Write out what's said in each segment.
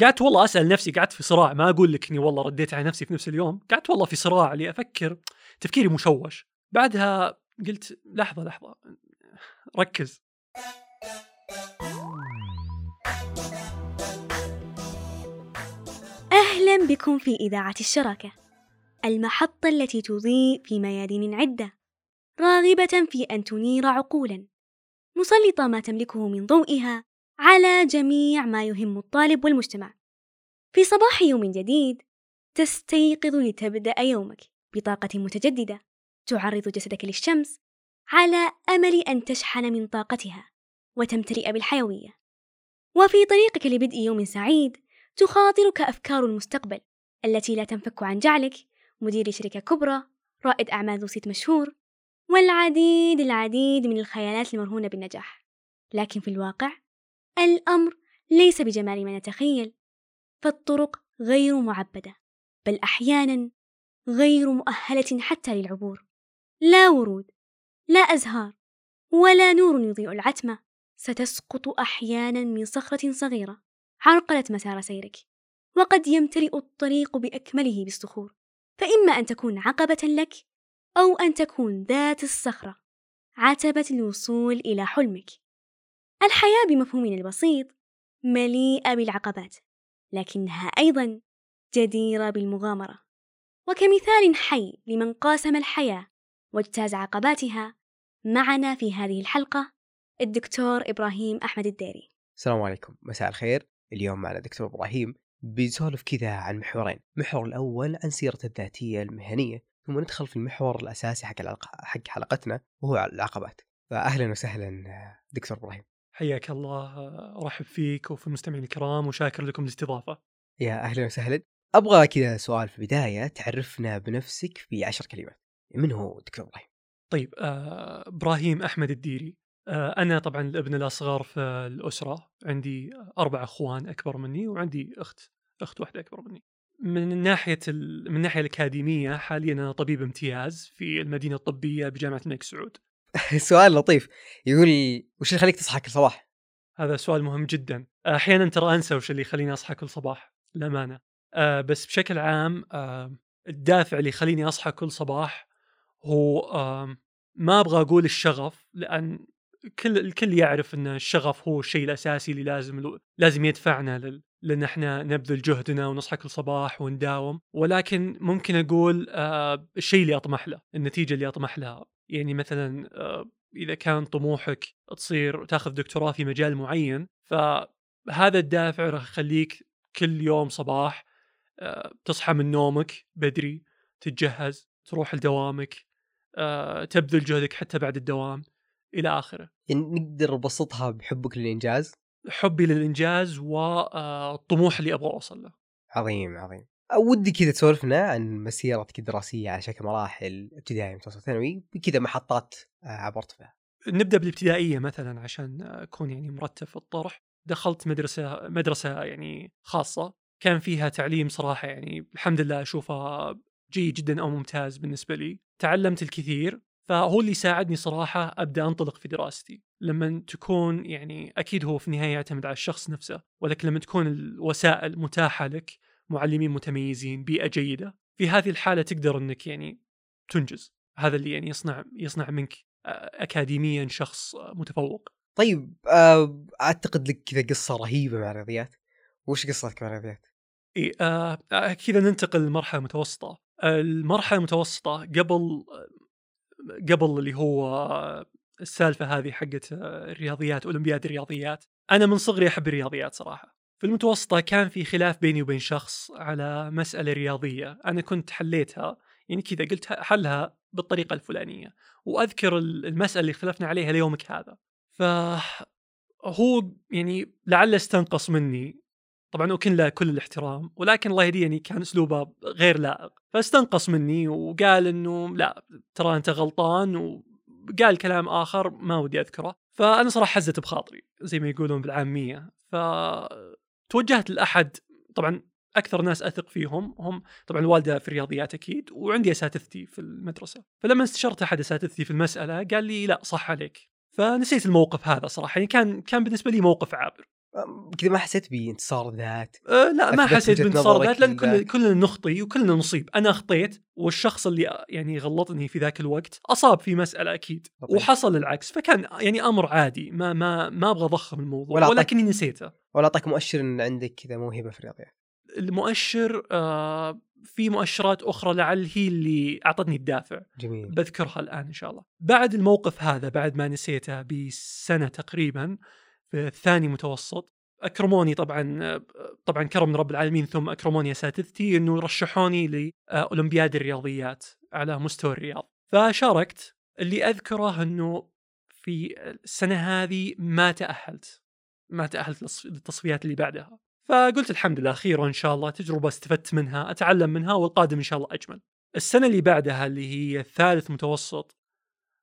قعدت والله أسأل نفسي قعدت في صراع ما أقول لك إني والله رديت على نفسي في نفس اليوم قعدت والله في صراع اللي أفكر تفكيري مشوش. بعدها قلت لحظة لحظة ركز. أهلا بكم في إذاعة الشراكة المحطة التي تضيء في ميادين عدة راغبة في أن تنير عقولا. مسلطة ما تملكه من ضوئها على جميع ما يهم الطالب والمجتمع. في صباح يوم جديد تستيقظ لتبدأ يومك بطاقة متجددة تعرض جسدك للشمس على أمل أن تشحن من طاقتها وتمتلئ بالحيوية. وفي طريقك لبدء يوم سعيد تخاطرك أفكار المستقبل التي لا تنفك عن جعلك مدير شركة كبرى رائد أعمال ذو صيت مشهور والعديد العديد من الخيالات المرهونة بالنجاح. لكن في الواقع الأمر ليس بجمال ما نتخيل فالطرق غير معبدة بل أحيانا غير مؤهلة حتى للعبور. لا ورود لا أزهار ولا نور يضيء العتمة ستسقط أحيانا من صخرة صغيرة عرقلت مسار سيرك وقد يمتلئ الطريق بأكمله بالصخور. فإما أن تكون عقبة لك أو أن تكون ذات الصخرة عتبة الوصول إلى حلمك. الحياة بمفهومنا البسيط مليئة بالعقبات لكنها أيضا جديرة بالمغامرة. وكمثال حي لمن قاسم الحياة واجتاز عقباتها معنا في هذه الحلقة الدكتور إبراهيم أحمد الديري. السلام عليكم. مساء الخير. اليوم معنا دكتور إبراهيم بنسولف كذا عن محورين. المحور الأول عن سيرته الذاتية المهنية ثم ندخل في المحور الأساسي حق حق حلقتنا وهو العقبات. فأهلا وسهلا دكتور إبراهيم. حياك الله أرحب فيك وفي المستمعين الكرام وشاكر لكم الاستضافه. يا أهلا وسهلا. أبغى كذا سؤال في البداية تعرفنا بنفسك في عشر كلمات. من هو دكتور إبراهيم؟ طيب آه إبراهيم أحمد الديري آه أنا طبعا الابن الأصغر في الأسرة عندي أربع أخوان أكبر مني وعندي أخت أخت واحدة أكبر مني. من ناحية من الناحيه الأكاديمية حاليا أنا طبيب امتياز في المدينة الطبية بجامعة الملك سعود. سؤال لطيف. يقول وش اللي يخليك تصحى كل صباح؟ هذا سؤال مهم جدا. أحيانا ترى أنسى وش اللي يخليني اصحى كل صباح للأمانة. أه بس بشكل عام أه الدافع اللي يخليني اصحى كل صباح هو أه ما أبغى أقول الشغف لأن كل الكل يعرف إن الشغف هو الشيء الأساسي اللي لازم لازم يدفعنا لل... لأن إحنا نبذل جهدنا ونصحى كل صباح ونداوم. ولكن ممكن أقول آه الشيء اللي أطمح له النتيجة اللي أطمح لها. يعني مثلا آه إذا كان طموحك تصير تاخذ دكتوراه في مجال معين فهذا الدافع راح يخليك كل يوم صباح آه تصحى من نومك بدري تتجهز تروح لدوامك آه تبذل جهدك حتى بعد الدوام إلى آخره. يعني نقدر نبسطها بحبك للإنجاز؟ حبي للإنجاز والطموح اللي أبغى أوصل له. عظيم عظيم. ودي كذا تسولفنا عن مسيرتك الدراسية على شكل مراحل ابتدائي متوسط ثانوي كذا محطات عبرت فيها. نبدأ بالابتدائية مثلا عشان أكون يعني مرتب في الطرح. دخلت مدرسة مدرسة يعني خاصة كان فيها تعليم صراحة يعني الحمد لله اشوفها جيد جدا أو ممتاز بالنسبة لي. تعلمت الكثير فهو اللي ساعدني صراحة أبدأ أنطلق في دراستي لما تكون يعني أكيد هو في النهاية يعتمد على الشخص نفسه ولكن لما تكون الوسائل متاحة لك معلمين متميزين بيئة جيدة. في هذه الحالة تقدر أنك يعني تنجز. هذا اللي يعني يصنع يصنع منك أكاديميا شخص متفوق. طيب أعتقد لك كذا قصة رهيبة مع الرياضيات. وش قصتك مع الرياضيات؟ إيه آه كذا ننتقل للمرحلة المتوسطة. المرحلة المتوسطة قبل قبل اللي هو السالفة هذه حقت الرياضيات أولمبياد الرياضيات. أنا من صغري أحب الرياضيات صراحة. في المتوسطة كان في خلاف بيني وبين شخص على مسألة رياضية. أنا كنت حليتها يعني كذا قلت حلها بالطريقة الفلانية. وأذكر المسألة اللي اختلفنا عليها ليومك هذا. فهو يعني لعل استنقص مني. طبعا وكن له كل الاحترام ولكن الله يهديه يعني كان أسلوبه غير لائق. فاستنقص مني وقال إنه لا ترى أنت غلطان وقال كلام آخر ما ودي أذكره. فأنا صراحة حزت بخاطري زي ما يقولون بالعامية. فتوجهت لأحد طبعا أكثر ناس أثق فيهم هم طبعا الوالده في الرياضيات أكيد وعندي أساتذتي في المدرسة. فلما استشرت أحد أساتذتي في المسألة قال لي لا صح عليك. فنسيت الموقف هذا صراحة يعني كان كان بالنسبة لي موقف عابر. كذا ما حسيت بانتصار ذات. أه لا ما حسيت بانتصار ذات لأن كل. كلنا نخطي وكلنا نصيب. أنا اخطيت والشخص اللي يعني غلطني في ذاك الوقت أصاب في مسألة أكيد لطيف. وحصل العكس. فكان يعني أمر عادي ما ما ما أبغى أضخم الموضوع ولا ولكني نسيته. ولا أعطاك مؤشر إن عندك كذا موهبة في الرياضيات. المؤشر آه في مؤشرات أخرى لعل هي اللي أعطتني الدافع. جميل. بذكرها الآن إن شاء الله. بعد الموقف هذا بعد ما نسيته بسنة تقريبا في الثاني متوسط أكرموني طبعا طبعا كرم من رب العالمين ثم أكرموني اساتذتي إنه رشحوني لأولمبياد الرياضيات على مستوى الرياض. فشاركت اللي أذكره إنه في السنة هذه ما تأهلت ما تأهلت للتصفيات اللي بعدها. فقلت الحمد لله خير ان شاء الله تجربة استفدت منها أتعلم منها والقادم إن شاء الله أجمل. السنة اللي بعدها اللي هي الثالث متوسط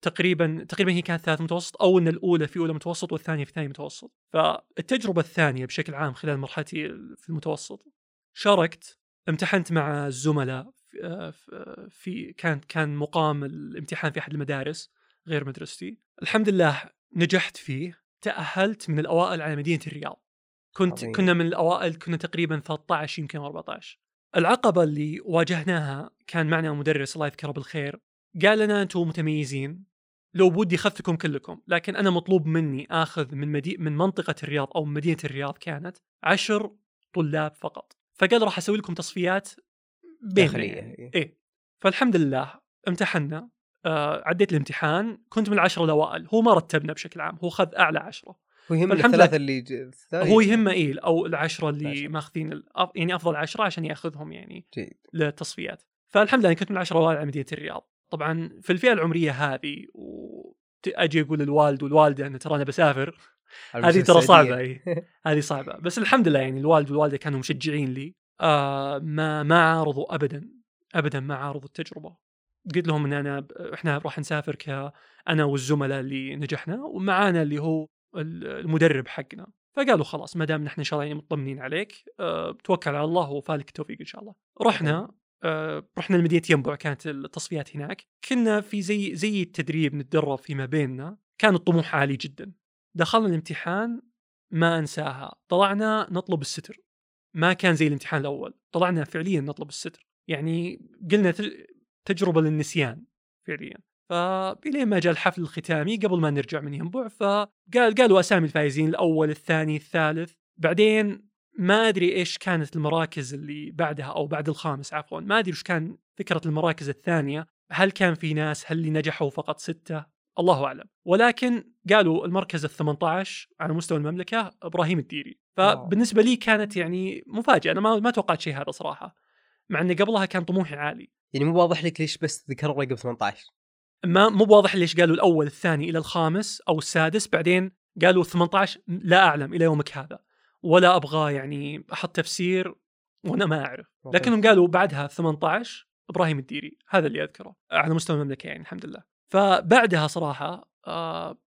تقريبا تقريبا هي كانت ثالث متوسط أو إن الأولى في أولى متوسط والثانية في ثاني متوسط. فالتجربة الثانية بشكل عام خلال مرحلتي في المتوسط شاركت امتحنت مع الزملاء في- في- كان كان مقام الامتحان في أحد المدارس غير مدرستي. الحمد لله نجحت فيه تأهلت من الأوائل على مدينة الرياض. كنت عظيم. كنا من الأوائل كنا تقريبا 13 يمكن 14 العقبة اللي واجهناها كان معنا مدرس الله يذكره بالخير قال لنا أنتم متميزين. لو بودي اخذتكم كلكم لكن أنا مطلوب مني آخذ من مدي... من منطقة الرياض أو من مدينة الرياض كانت عشر طلاب فقط. فقال راح أسوي لكم تصفيات يعني. إيه. إيه. فالحمد لله امتحنا. آه عديت الامتحان كنت من العشرة الأوائل. هو ما رتبنا بشكل عام هو خذ أعلى عشرة. هو يهم الثلاثة اللي ج- هو يهمه إيه أو العشرة اللي. ماخذين الأف... يعني أفضل عشرة عشان يأخذهم يعني جيد. للتصفيات. فالحمد لله كنت من العشرة الأوائل على مدينة الرياض. طبعا في الفئة العمرية هذه وأجي أقول للوالد والوالده ان ترى أنا بسافر. هذه ترى صعبة إي. هذه صعبة. بس الحمد لله يعني الوالد والوالدة كانوا مشجعين لي. آه ما ما عارضوا ابدا ابدا ما عارضوا التجربة. قلت لهم إن أنا إحنا راح نسافر ك أنا والزملاء اللي نجحنا ومعانا اللي هو ال- المدرب حقنا. فقالوا خلاص ما دام نحن إن شاء الله يعني مطمنين عليك أه توكل على الله وفالك التوفيق إن شاء الله. رحنا رحنا لمدينة ينبع كانت التصفيات هناك. كنا في زي زي التدريب نتدرب فيما بيننا. كان الطموح عالي جدا. دخلنا الامتحان ما أنساها. طلعنا نطلب الستر. ما كان زي الامتحان الأول. طلعنا فعليا نطلب الستر. يعني قلنا تجربة للنسيان فعليا. فإلين ما جاء الحفل الختامي قبل ما نرجع من ينبع فقال قالوا أسامي الفائزين الأول الثاني الثالث. بعدين ما أدري إيش كانت المراكز اللي بعدها أو بعد الخامس عفوا ما أدري إيش كان فكرة المراكز الثانية هل كان في ناس هل اللي نجحوا فقط ستة؟ الله أعلم. ولكن قالوا المركز ال 18 على مستوى المملكة إبراهيم الديري. فبالنسبة لي كانت يعني مفاجأة. أنا ما ما توقعت شيء هذا صراحة مع إن قبلها كان طموحي عالي. يعني مو واضح لك ليش بس ذكروا رقم 18 ما مو بواضح ليش قالوا الأول الثاني إلى الخامس أو السادس بعدين قالوا 18 لا أعلم إلى يومك هذا. ولا أبغى يعني أحط تفسير وأنا ما أعرف. لكنهم قالوا بعدها 18 إبراهيم الديري هذا اللي أذكره على مستوى المملكة يعني الحمد لله. فبعدها صراحة آه،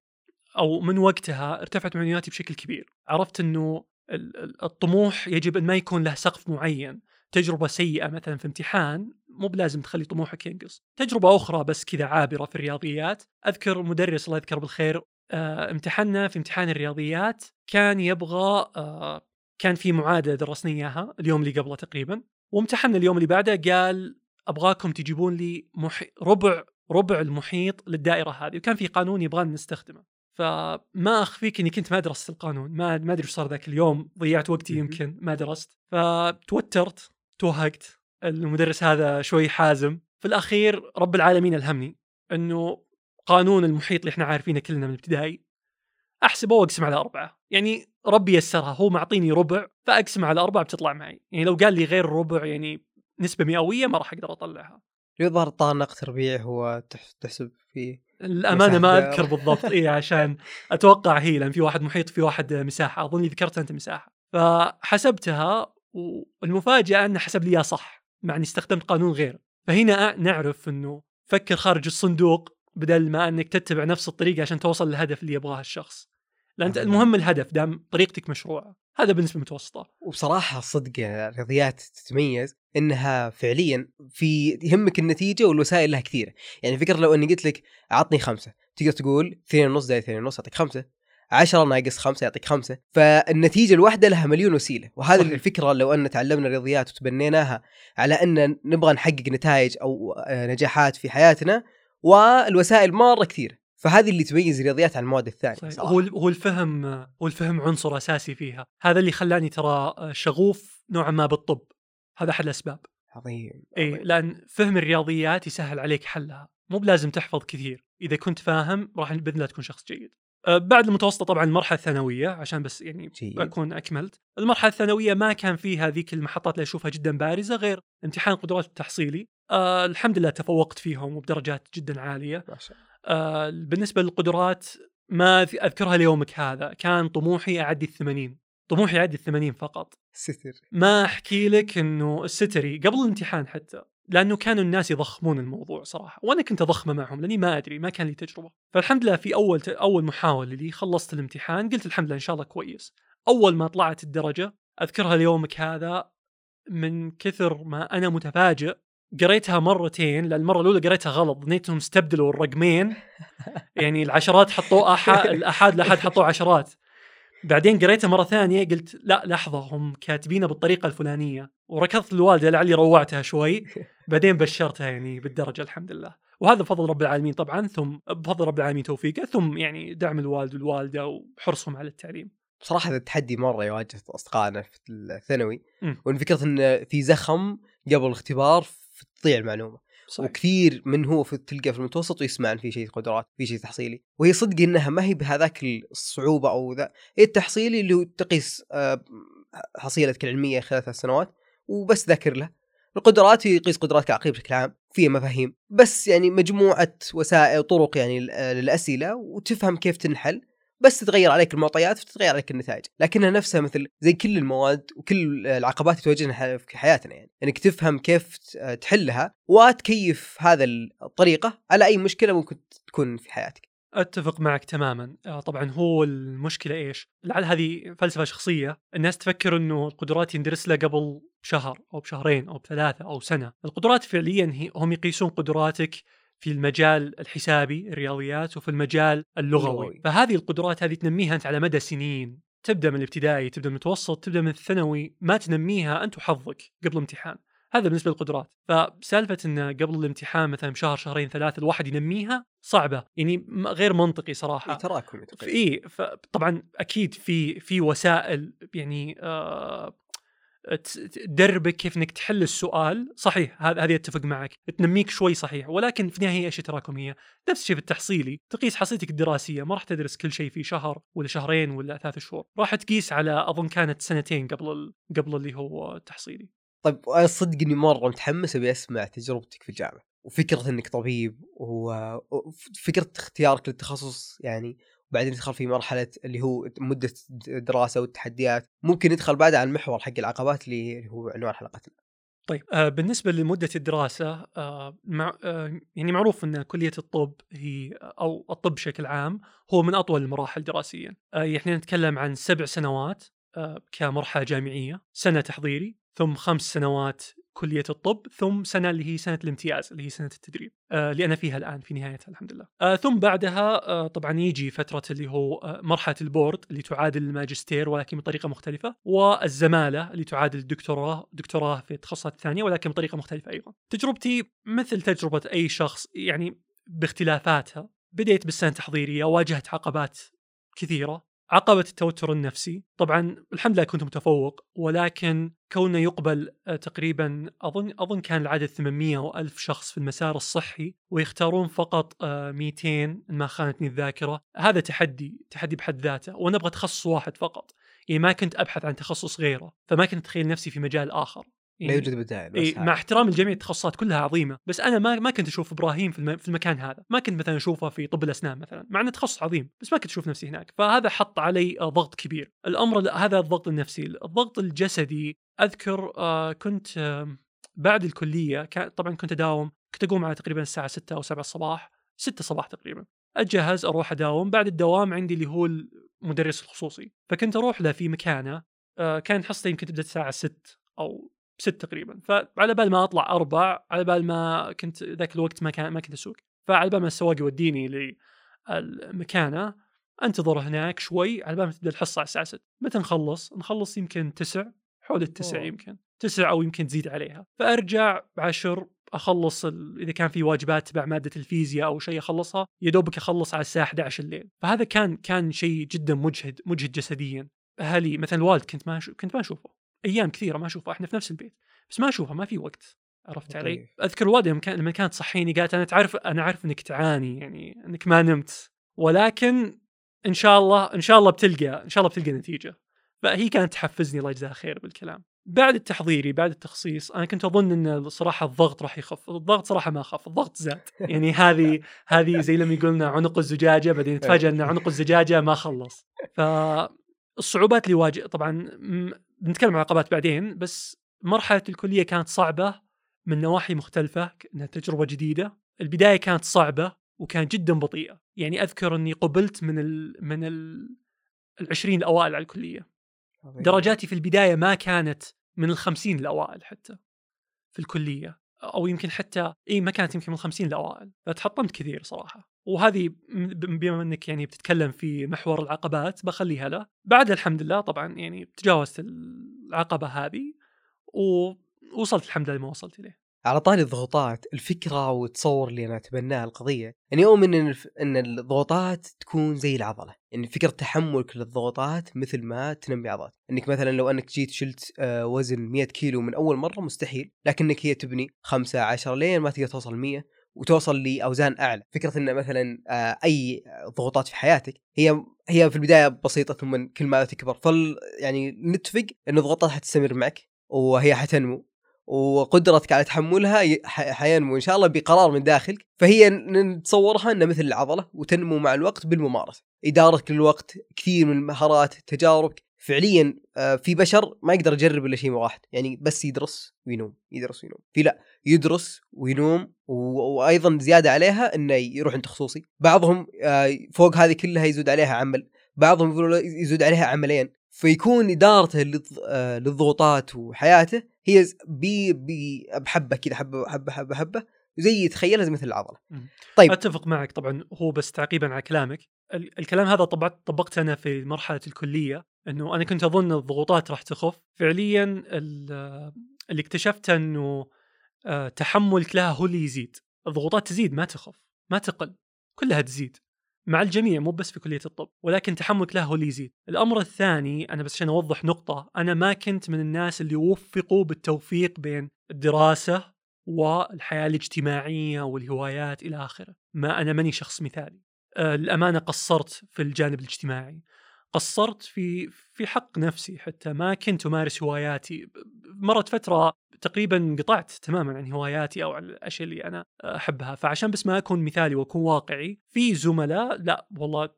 أو من وقتها ارتفعت معنوياتي بشكل كبير. عرفت إنه ال- ال- الطموح يجب أن ما يكون له سقف معين تجربة سيئة مثلا في امتحان مو بلازم تخلي طموحك ينقص. تجربة أخرى بس كذا عابرة في الرياضيات أذكر مدرس الله يذكره بالخير آه، امتحنا في امتحان الرياضيات كان يبغى آه، كان في معادلة درسنا إياها اليوم اللي قبله تقريبا وامتحنا اليوم اللي بعده قال أبغاكم تجيبون لي محي... ربع ربع المحيط للدائرة هذه وكان في قانون يبغانا نستخدمه. فما أخفيك إني كنت ما درست القانون ما ما أدري إيش صار ذاك اليوم ضيعت وقتي. يمكن ما درست. فتوترت توهقت المدرس هذا شوي حازم. في الأخير رب العالمين ألهمني إنه قانون المحيط اللي إحنا عارفينه كلنا من الابتدائي. أحسبه وأقسم على أربعة. يعني ربي يسرها هو معطيني ربع فأقسم على أربعة بتطلع معي. يعني لو قال لي غير الربع يعني نسبة مئوية ما راح أقدر أطلعها. يظهر طانق تربيع هو تح- تحسب فيه الأمانة ما مساحة. أذكر بالضبط. اي عشان أتوقع هي لأن في واحد محيط في واحد مساحة. أظن ذكرت أنت مساحة. فحسبتها والمفاجأة أنه حسب لي صح مع إني استخدمت قانون غير. فهنا نعرف إنه فكر خارج الصندوق بدل ما إنك تتبع نفس الطريقة عشان توصل للهدف اللي يبغاه الشخص. لأن. المهم الهدف دام طريقتك مشروعه هذا بالنسبة للمتوسطه وبصراحة صدق الرياضيات تتميز إنها فعليا في يهمك النتيجة والوسائل لها كثيرة، يعني فكرة لو إني قلت لك اعطني خمسة، تقدر تقول اثنين ونص زائد اثنين ونص اعطيك خمسة، 10 ناقص 5 يعطيك 5 فالنتيجة الواحدة لها مليون وسيلة. وهذه صحيح. الفكرة لو أن تعلمنا الرياضيات وتبنيناها على أن نبغى نحقق نتائج أو آه، نجاحات في حياتنا والوسائل مرة كثير. فهذه اللي تميز الرياضيات عن المواد الثانية صحيح. صراحة. هو هو الفهم هو الفهم عنصر أساسي فيها. هذا اللي خلاني ترى شغوف نوعا ما بالطب. هذا أحد الأسباب. عظيم اي. لأن فهم الرياضيات يسهل عليك حلها. مو بلازم تحفظ كثير. إذا كنت فاهم راح باذن الله تكون شخص جيد. أه، بعد المتوسطة طبعا المرحلة الثانوية عشان بس يعني جيد. أكون أكملت. المرحلة الثانوية ما كان فيها ذيك المحطات اللي أشوفها جدا بارزة غير امتحان القدرات التحصيلي أه الحمد لله تفوقت فيهم وبدرجات جدا عالية. آه، بالنسبة للقدرات ما أذكرها ليومك هذا. كان طموحي أعدي الثمانين. طموحي أعدي الثمانين فقط. ستر ما أحكي لك إنه الستري قبل الامتحان حتى لأنه كانوا الناس يضخمون الموضوع صراحة وأنا كنت أضخمه معهم لأني ما أدري ما كان لي تجربة. فالحمد لله في أول أول محاولة لي خلصت الامتحان قلت الحمد لله إن شاء الله كويس. أول ما طلعت الدرجة أذكرها ليومك هذا من كثر ما أنا متفاجئ قريتها مرتين لأن المرة الأولى قريتها غلط ظنيتهم استبدلوا الرقمين. يعني العشرات حطوا أحا الاحاد الاحاد حطوا عشرات. بعدين قريتها مرة ثانية قلت لا لحظة هم كاتبينها بالطريقة الفلانية. وركضت الوالدة لعلي روعتها شوي. بعدين بشرتها يعني بالدرجة الحمد لله. وهذا بفضل رب العالمين طبعا ثم بفضل رب العالمين توفيقه ثم يعني دعم الوالد والوالدة وحرصهم على التعليم. بصراحة هذا التحدي مرة يواجه أصدقائنا في الثانوي. وان فكرة إن في زخم قبل الاختبار تضيع المعلومة. صحيح. وكثير من هو في تلقى في المتوسط ويسمع ان في شيء قدرات في شيء تحصيلي. وهي صدق إنها ما هي بهذاك الصعوبة أو ذا هي التحصيلي اللي هو تقيس آه، حصيلتك العلميه خلال ثلاث سنوات وبس ذاكر له. القدرات يقيس قدراتك العقليه بشكل عام فيها مفاهيم. بس يعني مجموعة وسائل طرق يعني لل- للأسئلة وتفهم كيف تنحل. بس تتغير عليك المعطيات فتتغير عليك النتائج. لكنها نفسها مثل زي كل المواد وكل العقبات اللي تواجهنا في حياتنا يعني. إنك تفهم كيف تحلها وتكيف هذا الطريقة على أي مشكلة ممكن تكون في حياتك. أتفق معك تماما. آه، طبعا هو المشكلة إيش؟ لعل هذه فلسفة شخصية. الناس تفكر إنه القدرات يندرس لها قبل شهر أو بشهرين أو بثلاثة أو سنة. القدرات فعليا هم يقيسون قدراتك في المجال الحسابي الرياضيات وفي المجال اللغوي. فهذه القدرات هذه تنميها أنت على مدى سنين. تبدأ من الابتدائي تبدأ من المتوسط تبدأ من الثانوي. ما تنميها أنت وحظك قبل الامتحان. هذا بالنسبة للقدرات. فسالفة انه قبل الامتحان مثلا بشهر شهرين ثلاثة الواحد ينميها صعبة. يعني غير منطقي صراحة. تراكمي إي فطبعا أكيد في في وسائل يعني آه تدربك كيف إنك تحل السؤال. صحيح هذا هذه أتفق معك تنميك شوي صحيح ولكن في النهاية اشياء تراكميه نفس الشيء في التحصيلي تقيس حصيلتك الدراسية ما راح تدرس كل شيء في شهر ولا شهرين ولا ثلاث شهور راح تقيس على أظن كانت سنتين قبل ال... قبل اللي هو التحصيلي. طيب صدق إني مرة متحمس أبي أسمع تجربتك في الجامعة وفكرة إنك طبيب وفكره اختيارك للتخصص يعني وبعدين ندخل في مرحلة اللي هو مدة دراسة والتحديات. ممكن ندخل بعدها على المحور حق العقبات اللي هو عنوان حلقتنا. طيب آه بالنسبة لمدة الدراسة آه مع آه يعني معروف إن كلية الطب هي أو الطب بشكل عام هو من أطول المراحل دراسيا. آه يعني نتكلم عن سبع سنوات آه كمرحلة جامعية سنة تحضيري ثم خمس سنوات كلية الطب ثم سنة اللي هي سنة الامتياز اللي هي سنة التدريب آه اللي أنا فيها الآن في نهايتها الحمد لله. آه ثم بعدها آه طبعا يجي فترة اللي هو آه مرحلة البورد اللي تعادل الماجستير ولكن بطريقة مختلفة والزمالة اللي تعادل الدكتوراه دكتوراه في التخصصات الثانية ولكن بطريقة مختلفة أيضا. تجربتي مثل تجربة أي شخص يعني باختلافاتها بديت بالسنة التحضيرية واجهت عقبات كثيرة عقبة التوتر النفسي. طبعا الحمد لله كنت متفوق ولكن كونه يقبل آه، تقريبا أظن أظن كان العدد 800 أو 1000 شخص في المسار الصحي ويختارون فقط آه، 200 إن ما خانتني الذاكرة. هذا تحدي تحدي بحد ذاته وأنا أبغى تخصص واحد فقط. يعني ما كنت أبحث عن تخصص غيره فما كنت أتخيل نفسي في مجال آخر. لا يوجد بدائل بس إيه. مع احترام لجميع التخصصات كلها عظيمة بس أنا ما ما كنت أشوف إبراهيم في, الم... في المكان هذا. ما كنت مثلا أشوفه في طب الأسنان مثلا مع إنه تخصص عظيم بس ما كنت أشوف نفسي هناك. فهذا حط علي ضغط كبير. الأمر ال- هذا الضغط النفسي الضغط الجسدي أذكر آه كنت آه بعد الكلية كان طبعا كنت أداوم كنت أقوم على تقريبا الساعة 6 أو 7 الصباح 6 الصباح تقريبا. اتجهز أروح أداوم. بعد الدوام عندي اللي هو المدرس الخصوصي. فكنت أروح له في مكانه آه كان حصته يمكن تبدأ الساعة 6 أو ست تقريبا. فعلى بال ما أطلع أربع على بال ما كنت ذاك الوقت ما كان ما كنت أسوق. فعلى بال ما السواق يوديني للمكانة أنتظر هناك شوي على بال ما تبدأ الحصة على الساعة 6 متى نخلص؟ نخلص يمكن 9 حول التسع أوه. يمكن. تسع أو يمكن تزيد عليها. فأرجع عشر أخلص ال... إذا كان في واجبات تبع مادة الفيزياء أو شيء أخلصها يا دوبك أخلص على الساعة 11 الليل. فهذا كان كان شيء جدا مجهد مجهد جسديا. أهلي مثلا الوالد كنت ما. كنت ما أشوفه. أيام كثيرة ما اشوفه إحنا في نفس البيت بس ما اشوفه ما في وقت عرفت علي؟ أذكر الوالده لما كان لما كانت تصحيني قالت أنا تعرف أنا عارف إنك تعاني يعني إنك ما نمت ولكن إن شاء الله إن شاء الله بتلقى إن شاء الله بتلقى نتيجة. فهي كانت تحفزني الله يجزاها خير بالكلام. بعد التحضيري بعد التخصيص أنا كنت أظن إن صراحة الضغط راح يخف الضغط صراحة ما خف الضغط زاد. يعني هذه هذه زي لما يقولنا عنق الزجاجة بعدين نتفاجئ إن عنق الزجاجة ما خلص. فالصعوبات اللي واجه طبعا بنتكلم عن عقبات بعدين بس مرحلة الكلية كانت صعبة من نواحي مختلفة إنها تجربة جديدة. البداية كانت صعبة وكانت جدا بطيئة. يعني أذكر إني قبلت من ال من ال العشرين الأوائل على الكلية. درجاتي في البداية ما كانت من الخمسين الأوائل حتى في الكلية أو يمكن حتى إي ما كانت يمكن من الخمسين الأوائل فتحطمت كثير صراحة. وهذه بما إنك يعني بتتكلم في محور العقبات بخليها له. بعد الحمد لله طبعا يعني تجاوزت العقبة هذه ووصلت الحمد لله لما وصلت إليه. على طاري الضغوطات الفكرة والتصور اللي أنا أتبناه القضية أني أؤمن إن الف- إن الضغوطات تكون زي العضلة. إن فكرة تحملك للضغوطات مثل ما تنمي عضلات إنك مثلا لو أنك جيت شلت آه، وزن 100 كيلو من أول مرة مستحيل لكنك هي تبني 5 10 لين ما تقدر توصل 100 وتوصل لأوزان أعلى. فكرة إن مثلا آه، أي ضغوطات في حياتك هي هي في البداية بسيطة ثم كل ما تكبر. فال يعني نتفق إن الضغوطات حتستمر معك وهي حتنمو وقدرتك على تحملها حينمو إن شاء الله بقرار من داخلك. فهي نتصورها إنها مثل العضلة وتنمو مع الوقت بالممارسة. إدارتك للوقت كثير من المهارات تجاربك فعليا آه، في بشر ما يقدر يجرب إلا شيء واحد يعني بس يدرس وينوم يدرس وينوم. في لا يدرس وينوم وأيضا زيادة عليها إنه يروح عند تخصصي. بعضهم آه، فوق هذه كلها يزود عليها عمل. بعضهم يقولوا يزود عليها عملين. فيكون إدارته آه، للضغوطات وحياته هي بي بي بحبة كذا حبة حبة حبة حبة. زي تخيلها زي مثل العضلة. طيب. أتفق معك طبعا هو بس تعقيبا على كلامك. ال- الكلام هذا طبعت طبقته أنا في مرحلة الكلية. إنه أنا كنت أظن الضغوطات راح تخف. فعليا ال- اللي اكتشفته إنه آه، تحملك لها هو اللي يزيد. الضغوطات تزيد ما تخف ما تقل كلها تزيد. مع الجميع مو بس في كلية الطب ولكن تحملك لها هو اللي يزيد. الأمر الثاني أنا بس عشان أوضح نقطة أنا ما كنت من الناس اللي وفقوا بالتوفيق بين الدراسة والحياة الاجتماعية والهوايات إلى آخره. ما أنا ماني شخص مثالي. آه، للأمانة قصرت في الجانب الاجتماعي. قصرت في في حق نفسي حتى ما كنت أمارس هواياتي. مرت فترة تقريبا قطعت تماما عن هواياتي أو عن الأشياء اللي أنا أحبها. فعشان بس ما أكون مثالي وأكون واقعي في زملاء لا والله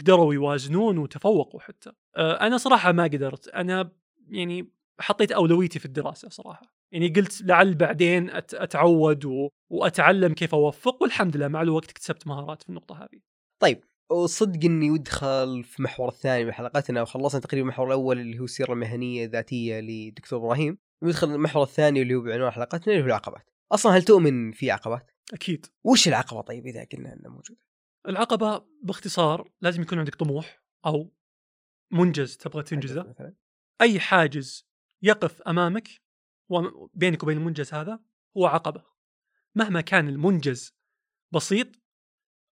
قدروا يوازنون وتفوقوا حتى. أنا صراحة ما قدرت. أنا يعني حطيت أولويتي في الدراسة صراحة. يعني قلت لعل بعدين أتعود. وأتعلم كيف أوفق والحمد لله مع الوقت اكتسبت مهارات في النقطة هذه. طيب وصدق اني ودخل في المحور الثاني من حلقتنا وخلصنا تقريبا المحور الأول اللي هو السيره المهنيه الذاتيه لدكتور إبراهيم ندخل المحور الثاني اللي هو بعنوان حلقتنا اللي هو العقبات. أصلا هل تؤمن في عقبات؟ أكيد. وش العقبة طيب إذا قلنا إنها موجودة؟ العقبة باختصار لازم يكون عندك طموح أو منجز تبغى تنجزه. مثلا؟ أي حاجز يقف أمامك وبينك وبين المنجز هذا هو عقبة. مهما كان المنجز بسيط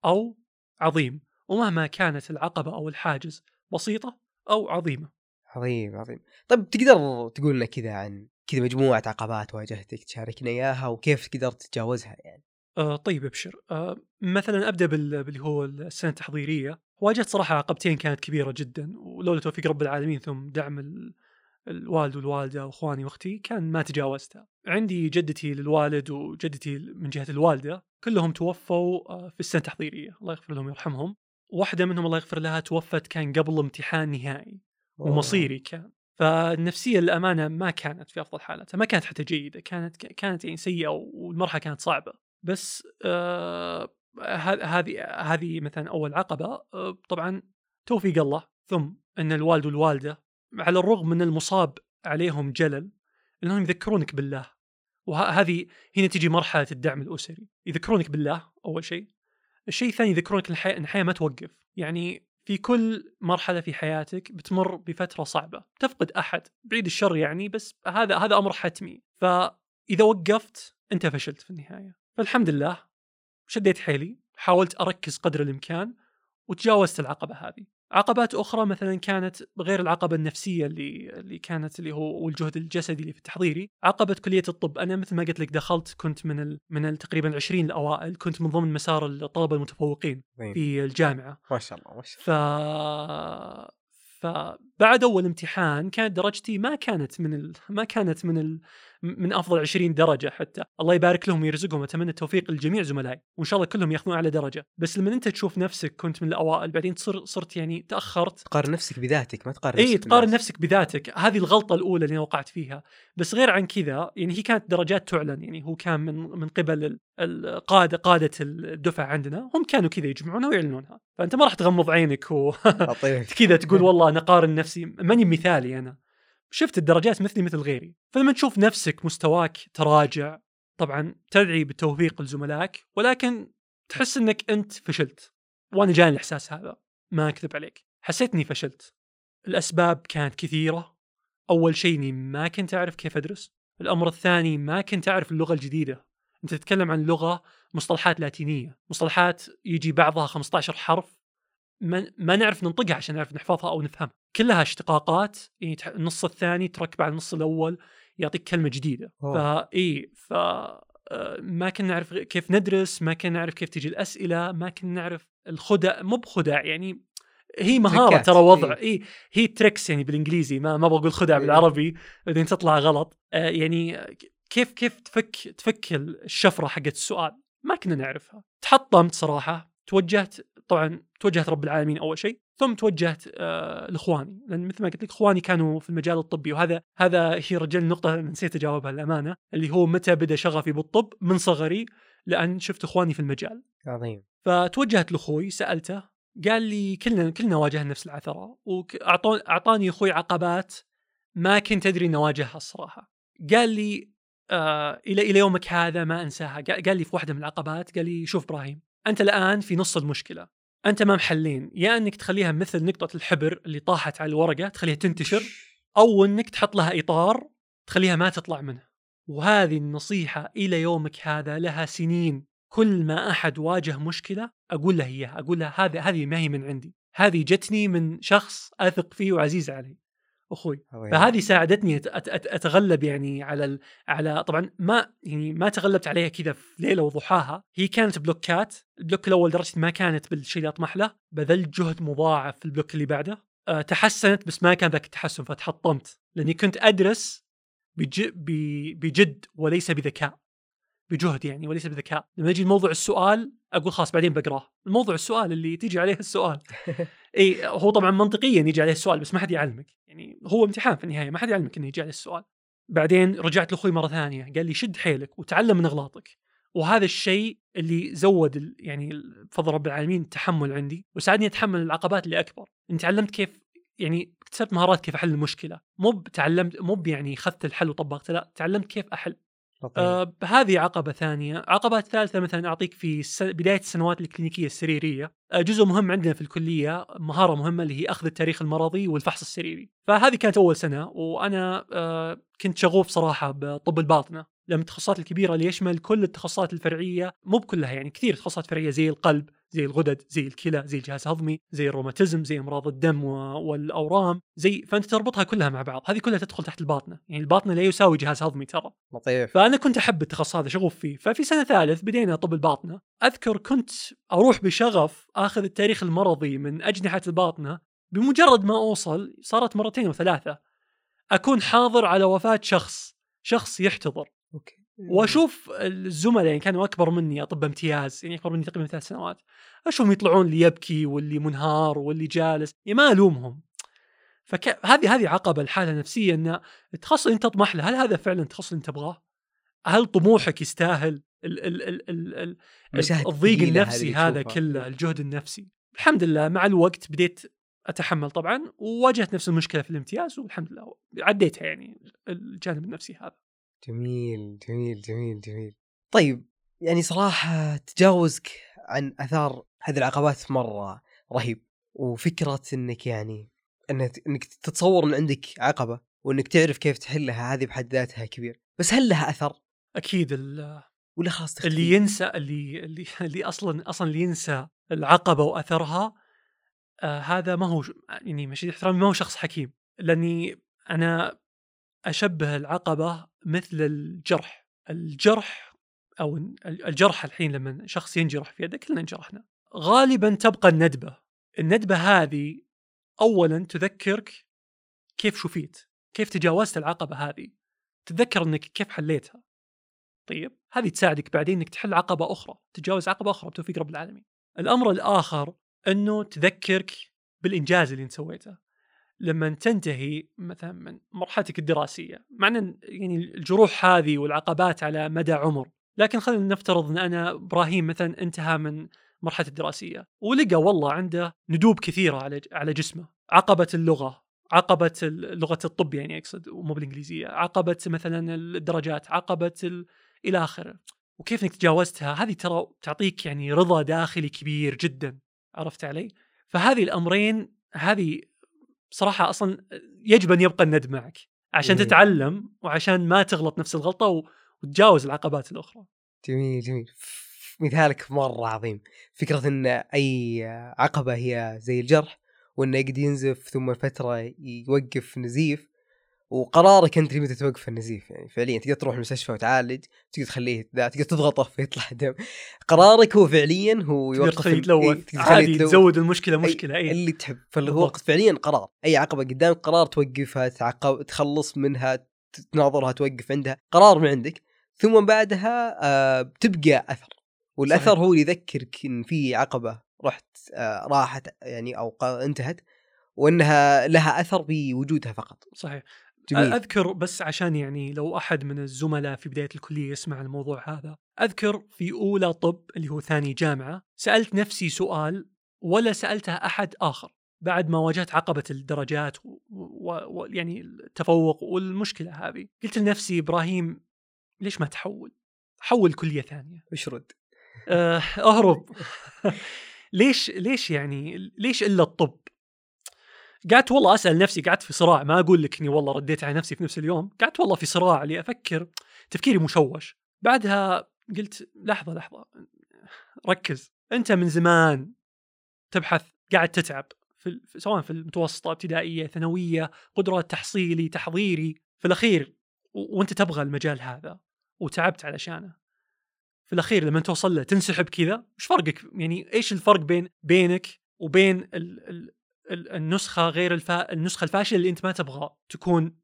أو عظيم. ومهما كانت العقبة أو الحاجز بسيطة أو عظيمة. عظيم عظيم. طيب تقدر تقول لنا كذا عن كذا مجموعة عقبات واجهتك تشاركنا إياها وكيف قدرت تتجاوزها يعني؟ آه طيب ابشر. آه مثلا أبدأ بال- باللي هو السنة التحضيرية. واجهت صراحة عقبتين كانت كبيرة جدا ولولا توفيق رب العالمين ثم دعم ال- الوالد والوالدة وإخواني وأختي كان ما تجاوزتها. عندي جدتي للوالد وجدتي من جهة الوالدة كلهم توفوا آه، في السنة التحضيرية. الله يغفر لهم ويرحمهم. واحدة منهم الله يغفر لها توفت كان قبل امتحان نهائي ومصيري كان. فالنفسية للأمانة ما كانت في أفضل حالاتها، ما كانت حتى جيدة، كانت كانت يعني سيئة والمرحلة كانت صعبة. بس آه، هذه هذه مثلا أول عقبة آه، طبعا توفيق الله ثم إن الوالد والوالدة على الرغم من المصاب عليهم جلل إنهم يذكرونك بالله وهذه هنا تجي مرحلة الدعم الأسري يذكرونك بالله أول شيء الشيء الثاني يذكرونك إن الحياة ما توقف. يعني في كل مرحلة في حياتك بتمر بفترة صعبة. تفقد أحد بعيد الشر يعني بس هذا هذا أمر حتمي. فإذا وقفت أنت فشلت في النهاية. فالحمد لله شديت حيلي حاولت أركز قدر الإمكان وتجاوزت العقبة هذه. عقبات أخرى مثلا كانت غير العقبة النفسية اللي اللي كانت اللي هو والجهد الجسدي اللي في تحضيري عقبه كلية الطب أنا مثل ما قلت لك دخلت كنت من ال من ال تقريبا ال 20 الأوائل كنت من ضمن مسار الطلبة المتفوقين. في الجامعة ما شاء الله ما شاء ف فبعد أول امتحان كانت درجتي ما كانت من ال... ما كانت من ال... من أفضل 20 درجة حتى. الله يبارك لهم ويرزقهم أتمنى التوفيق لجميع زملائي. وإن شاء الله كلهم يأخذون أعلى درجة. بس لما أنت تشوف نفسك كنت من الأوائل بعدين تصير صرت يعني تأخرت. تقارن نفسك بذاتك ما تقارن اي تقارن. نفسك بذاتك. هذه الغلطة الأولى اللي وقعت فيها. بس غير عن كذا يعني هي كانت درجات تعلن. يعني هو كان من من قبل ال- القاده قاده الدفعة عندنا. هم كانوا كذا يجمعونها ويعلنونها. فأنت ما راح تغمض عينك و... كذا تقول والله أنا قارن نفسي. ماني مثالي أنا. شفت الدرجات مثلي مثل غيري. فلما تشوف نفسك مستواك تراجع طبعا تدعي بالتوفيق لزملائك ولكن تحس إنك أنت فشلت. وأنا جاني الإحساس هذا. ما أكذب عليك. حسيت اني فشلت. الأسباب كانت كثيرة. أول شيء إني ما كنت أعرف كيف أدرس. الأمر الثاني ما كنت أعرف اللغة الجديدة. أنت تتكلم عن لغة مصطلحات لاتينية. مصطلحات يجي بعضها 15 حرف. ما, ما نعرف ننطقها عشان نعرف نحفظها أو نفهمها كلها اشتقاقات يعني النص الثاني تركب على النص الأول يعطيك كلمة جديدة أوه. ف آه، ما كنا نعرف كيف ندرس ما كنا نعرف كيف تجي الأسئلة ما كنا نعرف الخدع مو بخدع يعني هي مهارة ترى وضع إيه. اي هي tricks يعني بالإنجليزي ما ما بقول خدع إيه. بالعربي بعدين تطلع غلط آه، يعني كيف كيف تفك تفك الشفرة حقت السؤال ما كنا نعرفها تحطمت صراحة توجهت طبعا توجهت رب العالمين أول شيء ثم توجهت آه لإخواني لأن مثل ما قلت لك إخواني كانوا في المجال الطبي وهذا هذا هي رجل اللي نسيت أجاوبها للأمانة اللي هو متى بدأ شغفي بالطب من صغري لأن شفت إخواني في المجال. عظيم. فتوجهت لأخوي سألته قال لي كلنا كلنا واجهنا نفس العثرة واعطاني أخوي عقبات ما كنت أدري اني اواجهها الصراحه قال لي آه إلى إلى يومك هذا ما أنساها. قال قال لي في واحدة من العقبات قال لي شوف إبراهيم أنت الآن في نص المشكلة. أنت امام حلين يا إنك تخليها مثل نقطة الحبر اللي طاحت على الورقة تخليها تنتشر أو إنك تحط لها إطار تخليها ما تطلع منه وهذه النصيحة إلى يومك هذا لها سنين. كل ما أحد واجه مشكلة أقول له إياها أقول له هذه هذه ما هي من عندي. هذه جتني من شخص أثق فيه وعزيز علي أخوي. فهذه ساعدتني أتغلب يعني على ال... على طبعا ما يعني ما تغلبت عليها كذا في ليلة وضحاها. هي كانت بلوكات. ال block الأول درجتي ما كانت بالشيء اللي أطمح له. بذلت جهد مضاعف في ال block اللي بعده. أه تحسنت بس ما كان ذاك التحسن فتحطمت. لأني كنت أدرس بج... ب... بجد وليس بذكاء. بجهد يعني وليس بذكاء. لما يجي موضوع السؤال أقول خلاص بعدين بقراه. الموضوع السؤال اللي تيجي عليه السؤال. إي هو طبعا منطقيا يجي عليه السؤال بس ما حد يعلمك. يعني هو امتحان في النهاية ما حد يعلمك إنه يجي عليه السؤال. بعدين رجعت لأخوي مرة ثانية قال لي شد حيلك وتعلم من أغلاطك. وهذا الشيء اللي زود يعني بفضل رب العالمين التحمل عندي وساعدني أتحمل العقبات اللي أكبر. اني تعلمت كيف يعني اكتسبت مهارات كيف أحل المشكلة. مو تعلمت مو يعني اخذت الحل وطبقته لا تعلمت كيف أحل. آه هذه عقبة ثانية. عقبات ثالثة مثلا أعطيك في الس- بداية السنوات الكلينيكية السريرية. آه جزء مهم عندنا في الكلية مهارة مهمة اللي هي أخذ التاريخ المرضي والفحص السريري. فهذه كانت أول سنة وأنا آه كنت شغوف صراحة بطب الباطنة. لما التخصصات الكبيرة اللي يشمل كل التخصصات الفرعية مو بكلها يعني كثير تخصصات فرعية زي القلب زي الغدد زي الكلى زي الجهاز الهضمي زي الروماتيزم زي أمراض الدم والأورام زي فأنت تربطها كلها مع بعض. هذه كلها تدخل تحت الباطنة. يعني الباطنة لا يساوي جهاز هضمي ترى. لطيف. فأنا كنت أحب التخصص هذا شغوف فيه. ففي سنة ثالث بدينا طب الباطنة. أذكر كنت أروح بشغف آخذ التاريخ المرضي من أجنحة الباطنة. بمجرد ما أوصل صارت مرتين وثلاثه أكون حاضر على وفاة شخص. شخص يحتضر. أوكي. وأشوف الزملاء يعني كانوا أكبر مني اطباء امتياز يعني أكبر مني تقريبا ثلاث سنوات. أشوفهم يطلعون اللي يبكي واللي منهار واللي جالس يعني ما ألومهم. فهذه هذه عقبة لحالها نفسية إن التخصص اللي أنت تطمح له هل هذا فعلا التخصص اللي أنت تبغاه؟ هل طموحك يستاهل ال ال ال ال ال الضيق النفسي هذا. كله الجهد النفسي. الحمد لله مع الوقت بديت أتحمل طبعا وواجهت نفس المشكلة في الامتياز والحمد لله عديتها يعني الجانب النفسي هذا. جميل جميل جميل جميل. طيب يعني صراحة تجاوزك عن آثار هذه العقبات مرة رهيب وفكرة إنك يعني إنك تتصور إن عندك عقبة وإنك تعرف كيف تحلها هذه بحد ذاتها كبير. بس هل لها اثر أكيد ال- ولا خلاص؟ اللي ينسى اللي اللي اللي أصلا أصلا اللي ينسى العقبة وأثرها آه هذا ما هو يعني مشيت احترامي ما هو شخص حكيم. لأني أنا أشبه العقبة مثل الجرح. الجرح أو ال- الجرح الحين لما شخص ينجرح في يده كلنا انجرحنا غالبا تبقى الندبة. الندبة هذه اولا تذكرك كيف شفيت كيف تجاوزت العقبة هذه. تتذكر إنك كيف حليتها. طيب هذه تساعدك بعدين إنك تحل عقبة أخرى تتجاوز عقبة أخرى بتوفيق رب العالمين. الأمر الآخر إنه تذكرك بالإنجاز اللي أنت سويته. لما تنتهي مثلا من مرحلتك الدراسية مع إن يعني الجروح هذه والعقبات على مدى عمر. لكن خلينا نفترض إن أنا إبراهيم مثلا انتهى من مرحلة الدراسية ولقى والله عنده ندوب كثيرة على على جسمه. عقبة اللغة عقبة ال- لغة الطب يعني أقصد مو بالإنجليزية عقبة مثلا الدرجات عقبة ال... إلى آخره. وكيف إنك تجاوزتها؟ هذه ترى تعطيك يعني رضا داخلي كبير جدا عرفت علي؟ فهذه الأمرين هذه صراحة أصلا يجب أن يبقى الند معك عشان جميل. تتعلم وعشان ما تغلط نفس الغلطة و... وتجاوز العقبات الأخرى. جميل جميل. مثالك مرة عظيم. فكرة إن أي عقبة هي زي الجرح وإنه قد ينزف ثم فترة يوقف نزيف وقرارك انت متى توقف النزيف يعني. فعليا تقدر تروح المستشفى وتعالج تقدر تخليه تقدر تضغطه فيطلع دم. قرارك هو فعليا هو يوقف تخليه إيه، عادي. تزود المشكلة مشكلة أي. اللي تحب. فهو بالضبط. فعليا قرار. أي عقبة قدامك قرار توقفها تعقب تخلص منها تناظرها توقف عندها قرار من عندك. ثم بعدها آه بتبقى أثر. والأثر صحيح. هو اللي يذكرك إن في عقبة رحت آه راحت يعني أو انتهت وإنها لها أثر بوجودها فقط. صحيح. جميل. أذكر بس عشان يعني لو أحد من الزملاء في بداية الكلية يسمع الموضوع هذا أذكر في أولى طب اللي هو ثاني جامعة سألت نفسي سؤال ولا سألته أحد آخر بعد ما واجهت عقبة الدرجات ويعني و... و... يعني التفوق والمشكلة هذه. قلت لنفسي إبراهيم ليش ما تحول؟ حول كلية ثانية. اشرد آه، أهرب. ليش ليش يعني ليش إلا الطب؟ قعدت والله أسأل نفسي قعدت في صراع ما أقول لك إني والله رديت على نفسي في نفس اليوم قعدت والله في صراع اللي أفكر تفكيري مشوش. بعدها قلت لحظة لحظة ركز أنت من زمان تبحث قاعد تتعب في سواء في المتوسطة ابتدائية ثانوية قدرات تحصيلي تحضيري في الأخير وأنت تبغى المجال هذا وتعبت علشانه. في الأخير لما توصل له تنسحب كذا وش فرقك؟ يعني إيش الفرق بين بينك وبين ال ال النسخة غير الفا النسخة الفاشلة اللي أنت ما تبغى تكون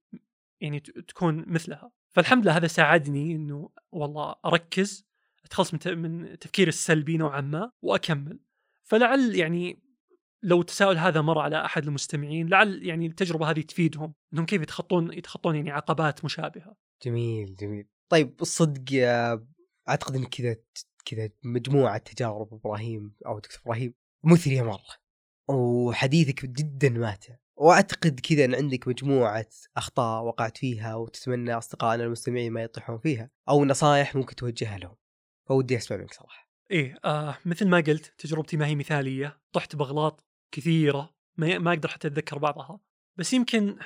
يعني تكون مثلها. فالحمد لله هذا ساعدني إنه والله أركز أتخلص من من تفكير السلبي نوعا ما وأكمل. فلعل يعني لو التساؤل هذا مر على أحد المستمعين لعل يعني التجربة هذه تفيدهم إنهم كيف يتخطون يتخطون يعني عقبات مشابهة. جميل جميل. طيب الصدق أعتقد إن كذا كذا مجموعة تجارب إبراهيم أو دكتور إبراهيم مثرية مرة. وحديثك جدا ماتع. وأعتقد كذا إن عندك مجموعة أخطاء وقعت فيها وتتمنى اصدقائنا المستمعين ما يطيحون فيها أو نصائح ممكن توجهها لهم. فودي أسمع منك صراحة. إيه آه مثل ما قلت تجربتي ما هي مثالية. طحت بأغلاط كثيرة ما, ما أقدر حتى أتذكر بعضها. بس يمكن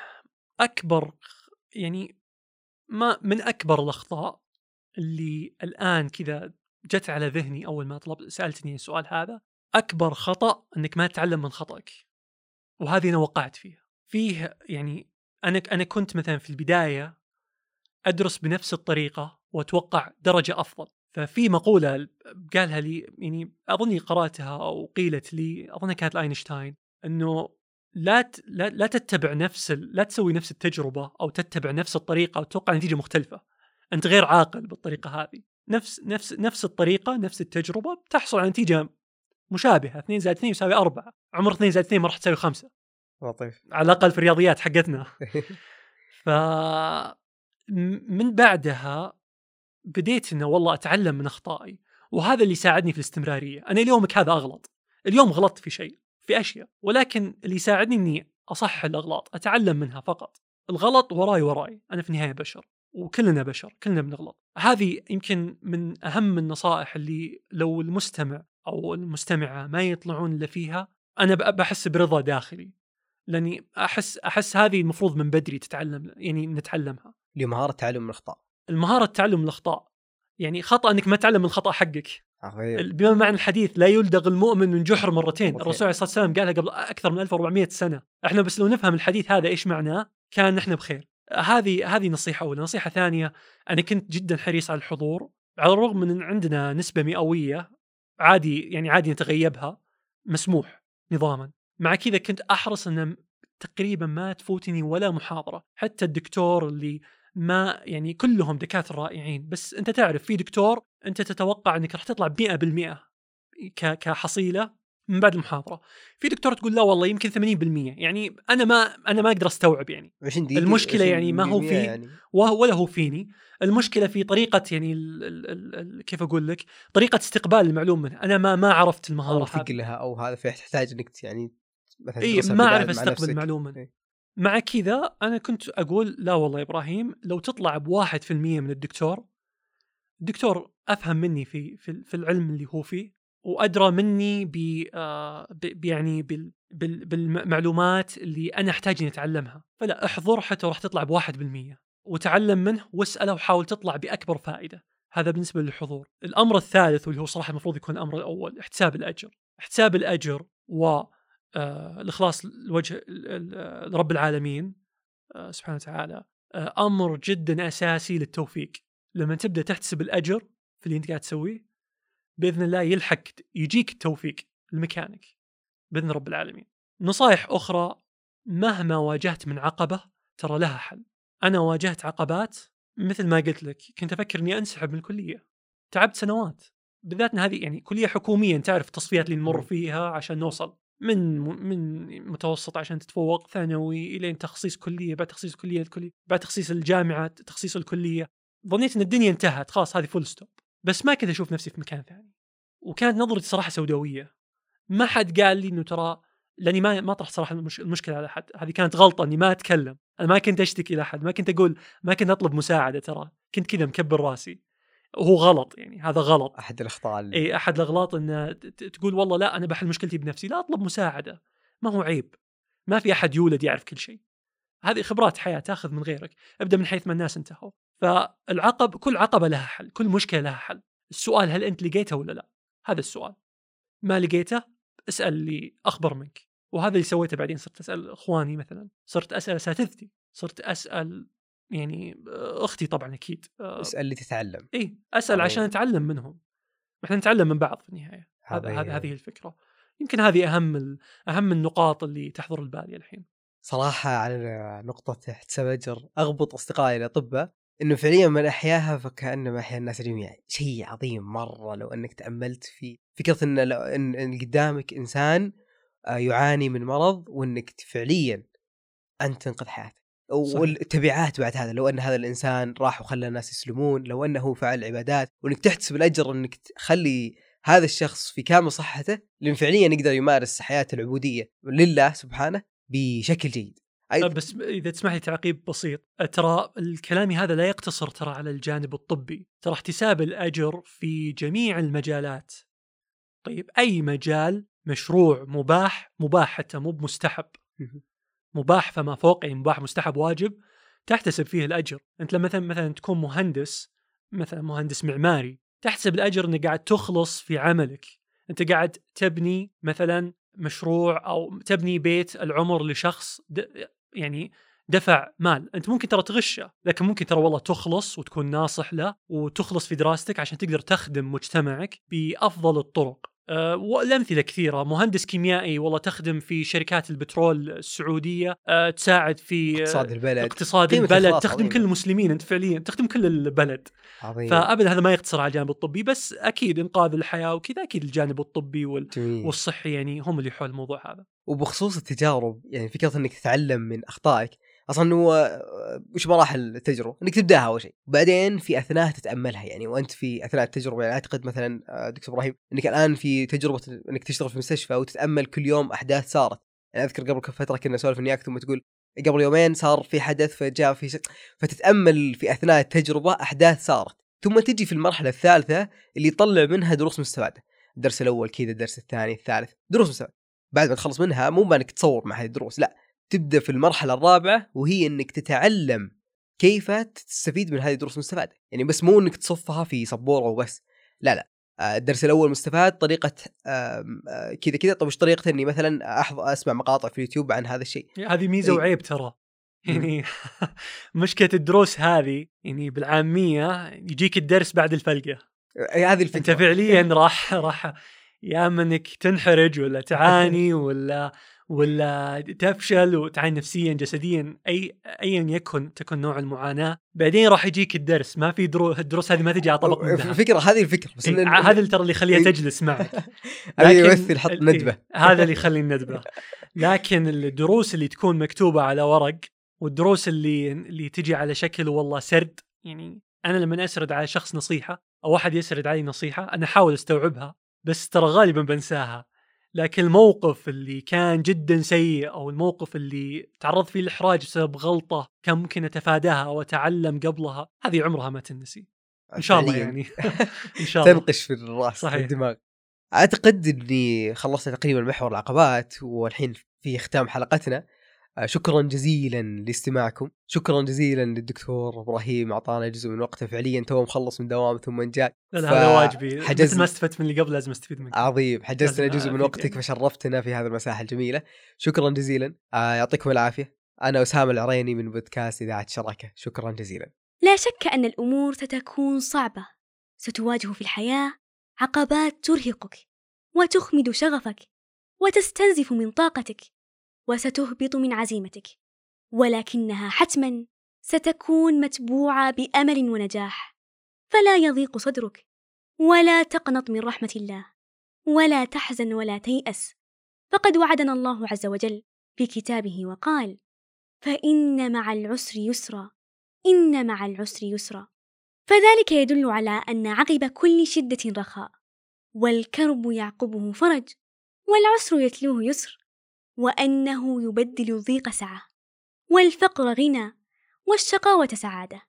أكبر يعني ما من أكبر الأخطاء اللي الآن كذا جت على ذهني أول ما طلبت سألتني السؤال هذا أكبر خطأ إنك ما تتعلم من خطأك. وهذه أنا وقعت فيها. فيه يعني أنا أنا كنت مثلا في البداية أدرس بنفس الطريقة وأتوقع درجة أفضل. ففي مقولة قالها لي يعني أظني قرأتها أو قيلت لي اظنها كانت لأينشتاين إنه لا لا, تتبع نفس لا تسوي نفس التجربة أو تتبع نفس الطريقة وتتوقع نتيجة مختلفة. أنت غير عاقل بالطريقة هذه. نفس نفس نفس الطريقة نفس التجربة بتحصل على نتيجة مشابهة 2 زائد 2 يساوي 4 عمر 2 زائد 2 ما راح تساوي 5 لطيف. على الأقل في الرياضيات حقتنا. ف من بعدها بديت إنه والله أتعلم من أخطائي. وهذا اللي ساعدني في الاستمرارية. أنا اليومك هذا أغلط. اليوم غلطت في شيء في أشياء. ولكن اللي يساعدني إني اصحح الأغلاط أتعلم منها فقط. الغلط وراي وراي. أنا في النهاية بشر. وكلنا بشر كلنا بنغلط. هذه يمكن من أهم النصائح اللي لو المستمع أو المستمعة ما يطلعون إلا فيها أنا بحس برضا داخلي. لأني أحس أحس هذه المفروض من بدري تتعلم يعني نتعلمها. اللي مهاره تعلم الأخطاء. المهارة تعلم الأخطاء. يعني خطأ إنك ما تعلم من الخطأ حقك. عظيم. بما معنى الحديث لا يلدغ المؤمن من جحر مرتين. مرتين. الرسول عليه الصلاة والسلام قالها قبل أكثر من 1400 سنة. إحنا بس لو نفهم الحديث هذا إيش معناه كان نحن بخير. هذه هذه نصيحة أولى. نصيحة ثانية أنا كنت جدا حريص على الحضور. على الرغم من إن عندنا نسبة مئوية عادي يعني عادي نتغيبها مسموح نظاما. مع كذا كنت أحرص ان تقريبا ما تفوتني ولا محاضرة. حتى الدكتور اللي ما يعني كلهم دكاترة رائعين بس أنت تعرف في دكتور أنت تتوقع إنك راح تطلع 100% ك- كحصيلة. من بعد المحاضرة. في دكتور تقول لا والله يمكن 80% يعني أنا ما أنا ما أقدر أستوعب يعني. 20 دقيقة المشكلة 20 يعني ما هو في- يعني. ولا هو فيني. المشكلة في طريقة يعني ال ال ال ال كيف أقول لك؟ طريقة استقبال المعلومة أنا ما ما عرفت المهارة هذه. ثقلها أو هذا فتحتاج إنك يعني مثلا تدرسها ما أعرف أستقبل. المعلومة. إيه. مع كذا أنا كنت أقول لا والله إبراهيم لو تطلع بواحد في المية من الدكتور الدكتور أفهم مني في في, في العلم اللي هو فيه. وأدرى مني ب آه، ب- ب- يعني بال بال بالمعلومات اللي أنا أحتاج إني أتعلمها. فلا احضر حتى راح تطلع بواحد بالمية. وتعلم منه واسأله وحاول تطلع بأكبر فائدة. هذا بالنسبة للحضور. الأمر الثالث واللي هو صراحة المفروض يكون الامر الأول احتساب الأجر. احتساب الأجر و آه، الإخلاص لوجه لرب العالمين آه، سبحانه وتعالى أمر جدا أساسي للتوفيق. لما تبدأ تحتسب الأجر في اللي أنت قاعد تسويه بإذن الله يلحق يجيك التوفيق لمكانك بإذن رب العالمين. نصائح أخرى مهما واجهت من عقبة ترى لها حل. أنا واجهت عقبات مثل ما قلت لك كنت أفكر إني أنسحب من الكلية. تعبت سنوات بالذات إن هذه يعني كلية حكوميه تعرف التصفيات اللي نمر مم. فيها عشان نوصل من من متوسط عشان تتفوق ثانوي إلين تخصيص كلية بعد تخصيص كلية الكلية بعد تخصيص الجامعة تخصيص الكلية ظنيت إن الدنيا انتهت خلاص هذه full stop بس ما كنت أشوف نفسي في مكان ثاني. وكانت نظرتي صراحة سوداوية. ما حد قال لي إنه ترى لأني ما ما طرحت صراحة المش... المشكلة على حد. هذه كانت غلطة إني ما أتكلم. أنا ما كنت أشتكي لأحد. ما كنت أقول ما كنت أطلب مساعدة ترى. كنت كذا مكبر رأسي. وهو غلط يعني هذا غلط. أحد الأخطاء اللي إي أحد الأغلاط إن تقول والله لا أنا بحل مشكلتي بنفسي. لا أطلب مساعدة. ما هو عيب. ما في أحد يولد يعرف كل شيء. هذه خبرات حياة تأخذ من غيرك. أبدأ من حيث ما الناس انتهوا. فالعقب كل عقبة لها حل كل مشكلة لها حل. السؤال هل أنت لقيته ولا لا؟ هذا السؤال. ما لقيته؟ اسأل اللي أخبر منك. وهذا اللي سويته بعدين صرت أسأل إخواني مثلا. صرت أسأل أساتذتي. صرت أسأل يعني أختي طبعا أكيد آه، اسأل اللي تتعلم. اي أسأل. عشان أتعلم منهم. إحنا نتعلم من بعض في النهاية. هذا. هذا هذه الفكرة. يمكن هذه أهم ال- أهم النقاط اللي تحضر البال الحين. صراحة على نقطة احتساب اجر أغبط أصدقائي الاطباء إنه فعليا من أحياها فكأنما احيا الناس جميعا شيء عظيم مرة لو أنك تأملت في فكرة إن لو إن, إن قدامك إنسان آه، يعاني من مرض وإنك فعليا انت تنقذ حياته. والتبعات بعد هذا لو أن هذا الإنسان راح وخلى الناس يسلمون لو أنه فعل عبادات وإنك تحتسب الأجر إنك تخلي هذا الشخص في كامل صحته لأن فعليا يقدر يمارس حياته العبودية لله سبحانه بشكل جيد أي- أه، بس إذا تسمح لي تعقيب بسيط. أه، ترى الكلام هذا لا يقتصر ترى على الجانب الطبي. ترى احتساب الأجر في جميع المجالات. طيب أي مجال مشروع مباح مباح حتى مو بمستحب. مباح فما فوق يعني مباح مستحب واجب تحتسب فيه الأجر. أنت لما مثلا مثلا تكون مهندس مثلا مهندس معماري تحسب الأجر إنك قاعد تخلص في عملك. أنت قاعد تبني مثلا مشروع أو تبني بيت العمر لشخص يعني دفع مال. أنت ممكن ترى تغشه لكن ممكن ترى والله تخلص وتكون ناصح له وتخلص في دراستك عشان تقدر تخدم مجتمعك بأفضل الطرق. أه والامثله كثيرة. مهندس كيميائي والله تخدم في شركات البترول السعودية أه تساعد في اقتصاد البلد. اقتصاد البلد تخدم. كل المسلمين أنت فعليا تخدم كل البلد. عظيم. فابدا هذا ما يقتصر على الجانب الطبي بس أكيد إنقاذ الحياة وكذا أكيد الجانب الطبي وال... جميل. والصحي يعني هم اللي حول الموضوع هذا. وبخصوص التجارب يعني فكرة إنك تتعلم من أخطائك أصلا هو وش مراحل التجربة؟ إنك تبدأها أول شيء، بعدين في أثناء تتأملها. يعني وأنت في أثناء التجربة يعني أعتقد مثلا آه، دكتور إبراهيم إنك الآن في تجربة إنك تشتغل في مستشفى وتتأمل كل يوم أحداث صارت، يعني أذكر قبل فترة كنا نسولف إني ثم تقول قبل يومين صار في حدث فجاء في ش... فتتأمل في أثناء التجربة أحداث صارت، ثم تجي في المرحلة الثالثة اللي يطلع منها دروس مستفادة، الدرس الأول كذا، الدرس الثاني، الثالث، دروس مستفادة. بعد ما تخلص منها مو بأنك تصور مع هذه الدروس لا. تبدأ في المرحلة الرابعة وهي إنك تتعلم كيف تستفيد من هذه الدروس المستفاده يعني بس مو إنك تصفها في سبورة وبس. لا لا. آه، الدرس الأول مستفاد طريقة آه، كذا كذا. طيب وش طريقة إني مثلا احضر أسمع مقاطع في اليوتيوب عن هذا الشيء؟ هذه ميزة إيه. وعيب ترى. يعني مشكلة الدروس هذه يعني بالعامية يجيك الدرس بعد الفلقة. هذه الفكرة. أنت فعليا راح راح يا اما إنك تنحرج ولا تعاني ولا ولا تفشل وتعاني نفسيا جسديا أي ايا يكن تكن نوع المعاناة. بعدين راح يجيك الدرس. ما في درو الدروس هذه ما تجي على طبق من ذهب. الفكرة هذه الفكرة. بس إيه، هذا اللي ترى اللي يخليها. تجلس معك. هذا يمثل حط ندبة. هذا اللي يخلي الندبة. لكن الدروس اللي تكون مكتوبة على ورق والدروس اللي اللي تجي على شكل والله سرد يعني أنا لما أسرد على شخص نصيحة أو احد يسرد علي نصيحة أنا أحاول أستوعبها. بس ترى غالبا بنساها. لكن الموقف اللي كان جدا سيء أو الموقف اللي تعرضت فيه الاحراج بسبب غلطة كان ممكن أتفاداها أو أتعلم قبلها هذه عمرها ما تنسي. إن شاء الله. يعني. إن شاء الله. تنقش في الراس صحيح. في الدماغ. أعتقد إني خلصت تقريبا محور العقبات والحين في ختام حلقتنا. شكرا جزيلا لاستماعكم. شكرا جزيلا للدكتور إبراهيم أعطانا جزء من وقته. فعليا تو مخلص من دوام ثم جاء. ف- هذا واجبي. حجزنا- مثل ما استفدت من اللي قبل لازم استفيد منك. عظيم. حجزتنا لازم جزء من وقتك يعني. فشرفتنا في هذه المساحة الجميلة. شكرا جزيلا. آه، يعطيكم العافية. أنا أسامة العريني من بودكاست إذاعة شراكة. شكرا جزيلا. لا شك أن الأمور ستكون صعبة. ستواجه في الحياة عقبات ترهقك وتخمد شغفك وتستنزف من طاقتك. وستهبط من عزيمتك ولكنها حتما ستكون متبوعة بأمل ونجاح. فلا يضيق صدرك ولا تقنط من رحمة الله ولا تحزن ولا تيأس. فقد وعدنا الله عز وجل في كتابه وقال فإن مع العسر يسرا إن مع العسر يسرا فذلك يدل على أن عقب كل شدة رخاء والكرب يعقبه فرج والعسر يتلوه يسر. وأنه يبدل الضيق سعة والفقر غنى والشقاوة سعادة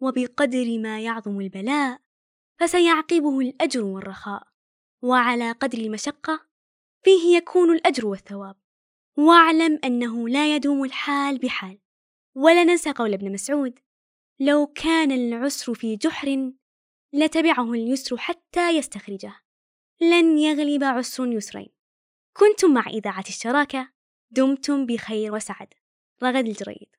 وبقدر ما يعظم البلاء فسيعقبه الأجر والرخاء وعلى قدر المشقة فيه يكون الأجر والثواب. واعلم أنه لا يدوم الحال بحال. ولا ننسى قول ابن مسعود لو كان العسر في جحر لتبعه اليسر حتى يستخرجه لن يغلب عسر يسرين كنتم مع إذاعة الشراكة دمتم بخير وسعد. رغد الجريد.